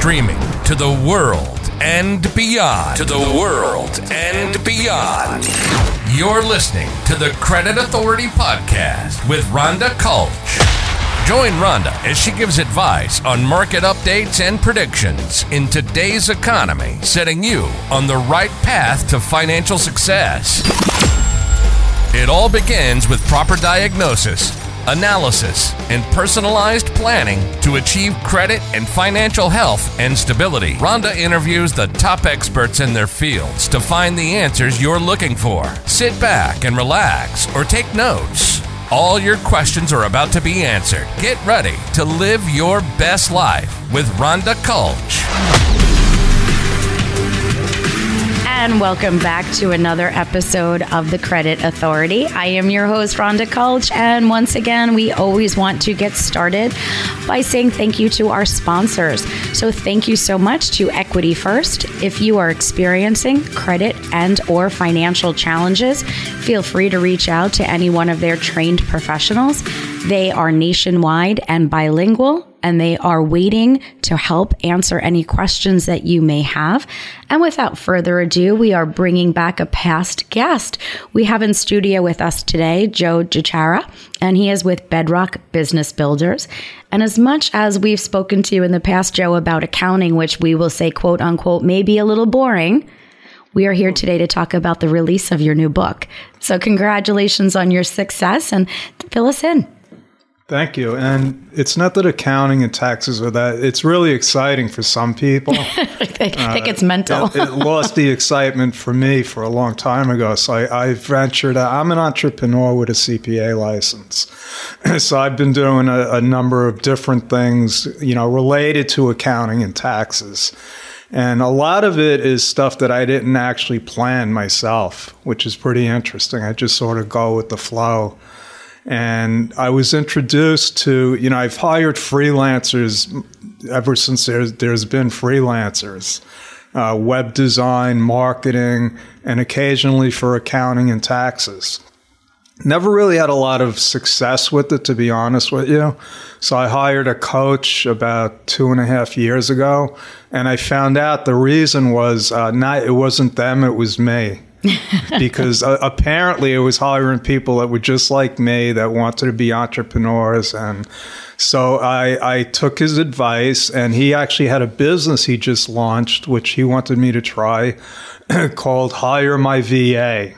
Streaming to the world and beyond. To the world and beyond. You're listening to the Credit Authority Podcast with Rhonda Kulch. Join Rhonda as she gives advice on market updates and predictions in today's economy, setting you on the right path to financial success. It all begins with proper diagnosis, analysis, and personalized planning to achieve credit and financial health and stability. Rhonda interviews the top experts in their fields to find the answers you're looking for. Sit back and relax or take notes. All your questions are about to be answered. Get ready to live your best life with Rhonda Kulch. And welcome back to another episode of the Credit Authority. I am your host, Rhonda Kulch. And once again, we always want to get started by saying thank you to our sponsors. So thank you so much to Equity First. If you are experiencing credit and or financial challenges, feel free to reach out to any one of their trained professionals. They are nationwide and bilingual and they are waiting to help answer any questions that you may have. And without further ado, we are bringing back a past guest. We have in studio with us today Joe DiChiara, and he is with Bedrock Business Builders. And as much as we've spoken to you in the past, Joe, about accounting, which we will say, quote unquote, may be a little boring, we are here today to talk about the release of your new book. So, congratulations on your success and fill us in. Thank you. And it's not that accounting and taxes are that, it's really exciting for some people. I think it's uh, mental. it, it, lost the excitement for me for a long time ago. So I, I ventured, I'm an entrepreneur with a CPA license. so I've been doing a, a number of different things, you know, related to accounting and taxes. And a lot of it is stuff that I didn't actually plan myself, which is pretty interesting. I just sort of go with the flow. And I was introduced to, you know, I've hired freelancers ever since there's, there's been freelancers, uh, web design, marketing, and occasionally for accounting and taxes. Never really had a lot of success with it, to be honest with you. So I hired a coach about two and a half years ago, and I found out the reason was uh, not it wasn't them, it was me. because uh, apparently it was hiring people that were just like me that wanted to be entrepreneurs. And so I, I took his advice and he actually had a business he just launched which he wanted me to try called hire my va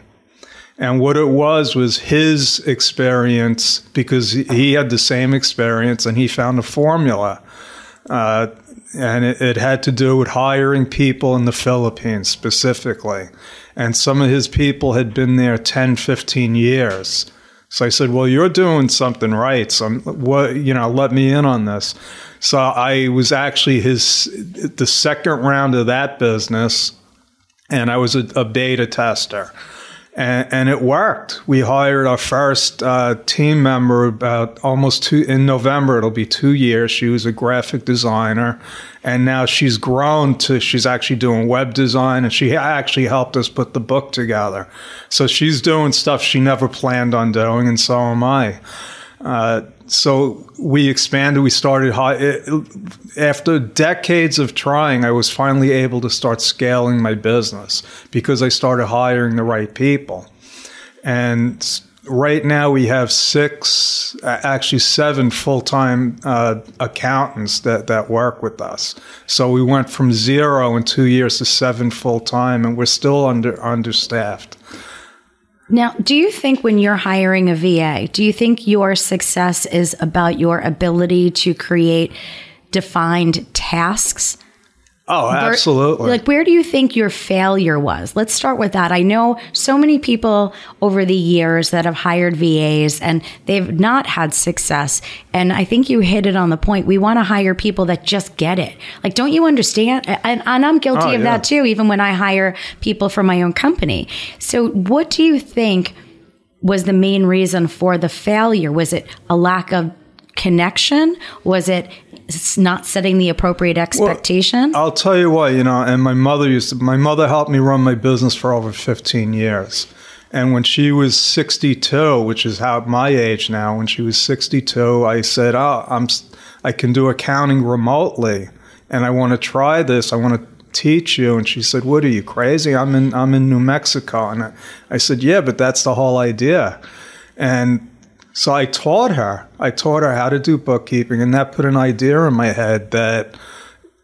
and what it was was his experience because he had the same experience and he found a formula uh, and it, it, had to do with hiring people in the Philippines specifically and some of his people had been there 10, 15 years. So I said, "Well, you're doing something right. So I'm, what you know, let me in on this." So I was actually his the second round of that business, and I was a, a beta tester and, and, it worked. We hired our first uh, team member about almost two in November. It'll be two years. She was a graphic designer, and now she's grown to she's actually doing web design, and she actually helped us put the book together. So she's doing stuff she never planned on doing, and so am I. Uh, so we expanded. We started high. After decades of trying, I was finally able to start scaling my business because I started hiring the right people. And right now we have six, actually seven full-time uh, accountants that, that work with us. So we went from zero in two years to seven full-time, and we're still under understaffed. Now, do you think when you're hiring a VA, do you think your success is about your ability to create defined tasks Oh, absolutely. Like, where do you think your failure was? Let's start with that. I know so many people over the years that have hired VAs and they've not had success. And I think you hit it on the point. We want to hire people that just get it. Like, don't you understand? And, and I'm guilty oh, of yeah. that too, even when I hire people for my own company. So, what do you think? Was the main reason for the failure? Was it a lack of connection? Was it not setting the appropriate expectation? Well, I'll tell you what, you know, and my mother used to, my mother helped me run my business for over 15 years. And when she was 62, which is how my age now, when she was 62, I said, "Oh, I'm I can do accounting remotely." and I want to try this. I want to teach you. And she said, What are you crazy? I'm in I'm in New Mexico. And I, I said, Yeah, but that's the whole idea. And so I taught her. I taught her how to do bookkeeping, and that put an idea in my head that,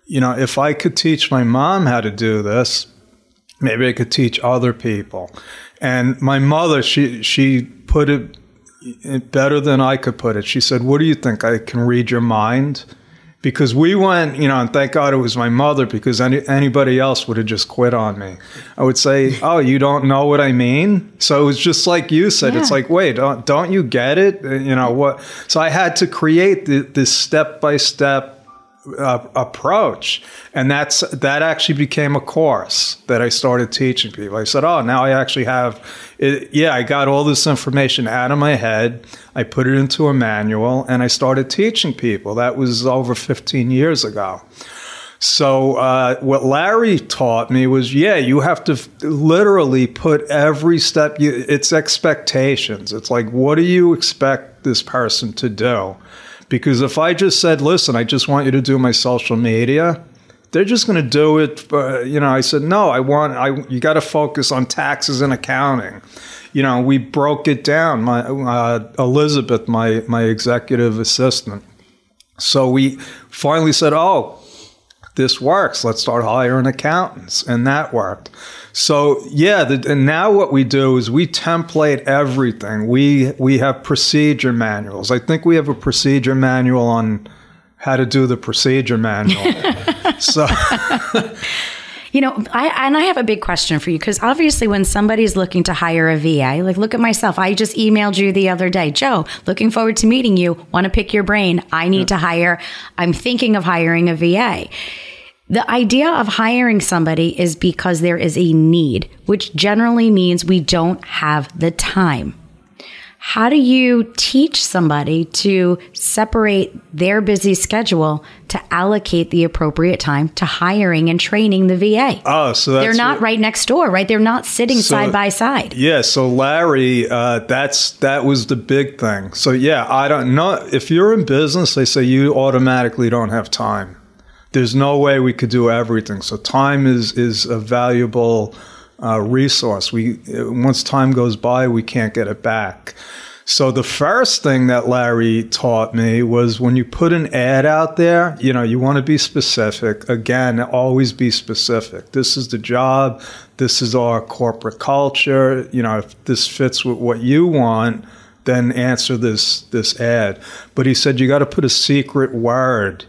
you know, if I could teach my mom how to do this, maybe I could teach other people. And my mother, she she put it better than I could put it. She said, "What do you think? I can read your mind?" Because we went, you know, and thank God it was my mother because any, anybody else would have just quit on me. I would say, "Oh, you don't know what I mean." So it was just like you said. Yeah. It's like, wait, don't, don't you get it? You know what? So I had to create the, this step by step uh, approach, and that's that actually became a course that I started teaching people. I said, "Oh, now I actually have, it, yeah, I got all this information out of my head. I put it into a manual, and I started teaching people. That was over 15 years ago." So uh, what Larry taught me was, yeah, you have to f- literally put every step. You, it's expectations. It's like, what do you expect this person to do? Because if I just said, listen, I just want you to do my social media, they're just going to do it. Uh, you know, I said, no, I want, I, you got to focus on taxes and accounting. You know, we broke it down. My uh, Elizabeth, my my executive assistant. So we finally said, oh, this works. Let's start hiring accountants, and that worked. So yeah, the, and now what we do is we template everything. We we have procedure manuals. I think we have a procedure manual on how to do the procedure manual. so. You know, I and I have a big question for you because obviously, when somebody's looking to hire a VA, like look at myself. I just emailed you the other day, Joe. Looking forward to meeting you. Want to pick your brain? I need yeah. to hire. I'm thinking of hiring a VA. The idea of hiring somebody is because there is a need, which generally means we don't have the time. How do you teach somebody to separate their busy schedule to allocate the appropriate time to hiring and training the VA? Oh, so they're not what, right next door, right? They're not sitting so, side by side. Yeah. So Larry, uh, that's that was the big thing. So yeah, I don't know if you're in business, they say you automatically don't have time there's no way we could do everything. So time is is a valuable uh, resource. We once time goes by, we can't get it back. So the first thing that Larry taught me was when you put an ad out there, you know, you want to be specific. Again, always be specific. This is the job. This is our corporate culture. You know, if this fits with what you want, then answer this this ad. But he said you got to put a secret word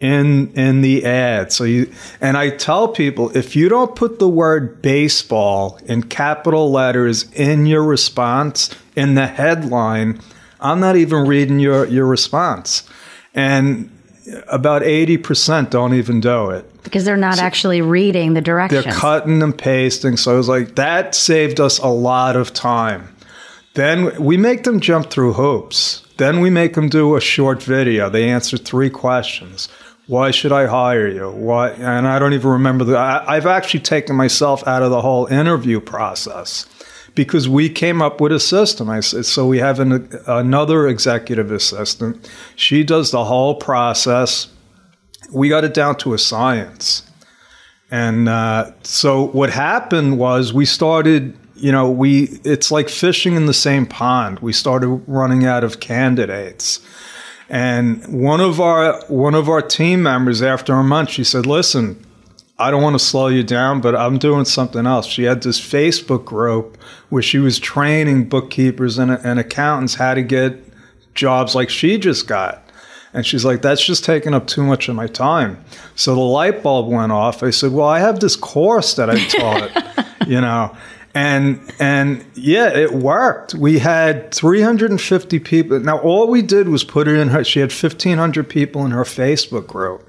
in in the ad. So you and I tell people if you don't put the word baseball in capital letters in your response in the headline, I'm not even reading your your response. And about 80% don't even do it. Because they're not so actually reading the directions. They're cutting and pasting. So I was like, that saved us a lot of time. Then we make them jump through hoops. Then we make them do a short video. They answer three questions. Why should I hire you? Why? And I don't even remember the. I, I've actually taken myself out of the whole interview process because we came up with a system. I said, so we have an, another executive assistant. She does the whole process. We got it down to a science. And uh, so what happened was we started, you know, we it's like fishing in the same pond. We started running out of candidates. And one of our one of our team members after a month, she said, "Listen, I don't want to slow you down, but I'm doing something else." She had this Facebook group where she was training bookkeepers and, and accountants how to get jobs like she just got. And she's like, that's just taking up too much of my time. So the light bulb went off. I said, well, I have this course that I taught, you know, and and yeah, it worked. We had 350 people. Now all we did was put it in her. She had 1,500 people in her Facebook group.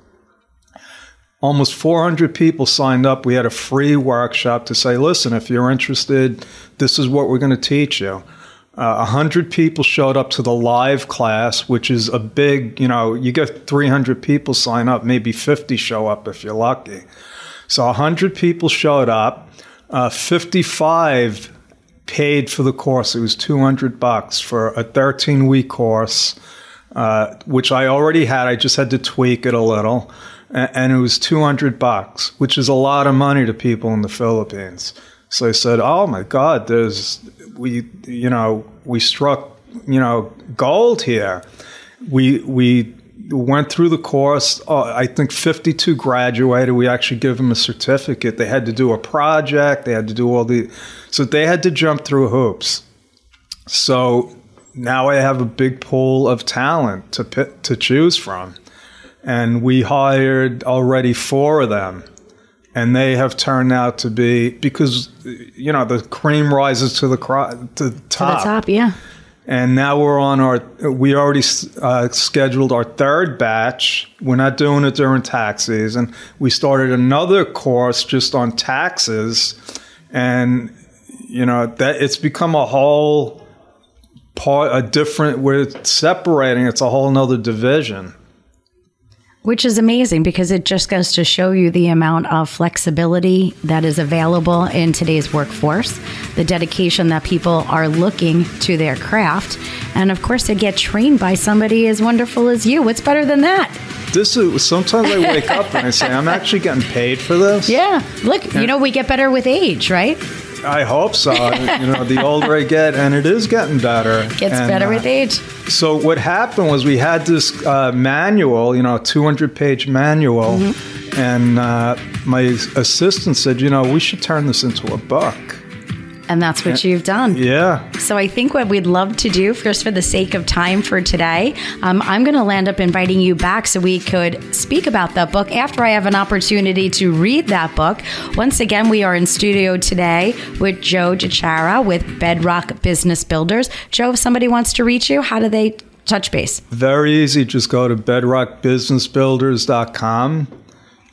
Almost 400 people signed up. We had a free workshop to say, listen, if you're interested, this is what we're going to teach you. Uh, 100 people showed up to the live class, which is a big, you know, you get 300 people sign up, maybe 50 show up if you're lucky. So 100 people showed up. Uh, 55 paid for the course. It was 200 bucks for a 13 week course, uh, which I already had. I just had to tweak it a little. and, it was 200 bucks, which is a lot of money to people in the Philippines. So I said, "Oh my God, there's we, you know, we struck, you know, gold here. We we went through the course. Uh, I think 52 graduated. We actually give them a certificate. They had to do a project. They had to do all the, so they had to jump through hoops. So now I have a big pool of talent to pit, to choose from, and we hired already four of them. And they have turned out to be because you know the cream rises to the, cro- to the top. To the top, yeah. And now we're on our, we already uh, scheduled our third batch. We're not doing it during tax season. We started another course just on taxes. And, you know, that it's become a whole part, a different, we're separating, it's a whole nother division. Which is amazing because it just goes to show you the amount of flexibility that is available in today's workforce, the dedication that people are looking to their craft, and of course, to get trained by somebody as wonderful as you. What's better than that? This is sometimes I wake up and I say, I'm actually getting paid for this. Yeah. Look, you know, we get better with age, right? I hope so. you know, the older I get, and it is getting better. Gets and, better uh, with age. So what happened was we had this uh, manual, you know, 200 page manual, Mm-hmm. and uh, my assistant said, you know, we should turn this into a book. And that's what you've done. Yeah. So I think what we'd love to do, just for the sake of time for today, um, I'm going to land up inviting you back so we could speak about that book after I have an opportunity to read that book. Once again, we are in studio today with Joe DiChiara with Bedrock Business Builders. Joe, if somebody wants to reach you, how do they touch base? Very easy. Just go to bedrockbusinessbuilders.com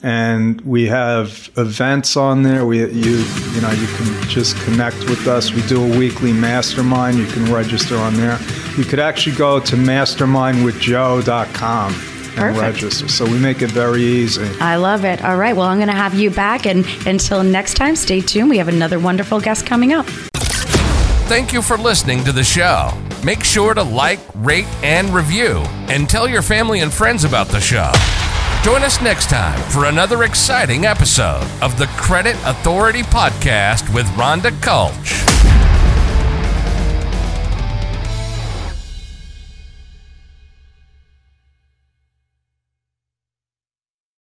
and we have events on there. We you you know you can just connect with us. We do a weekly mastermind. You can register on there. You could actually go to mastermindwithjoe.com and Perfect. register. So we make it very easy. I love it. All right. Well, I'm going to have you back. And until next time, stay tuned. We have another wonderful guest coming up. Thank you for listening to the show. Make sure to like, rate, and review, and tell your family and friends about the show. Join us next time for another exciting episode of the Credit Authority Podcast with Rhonda Kulch.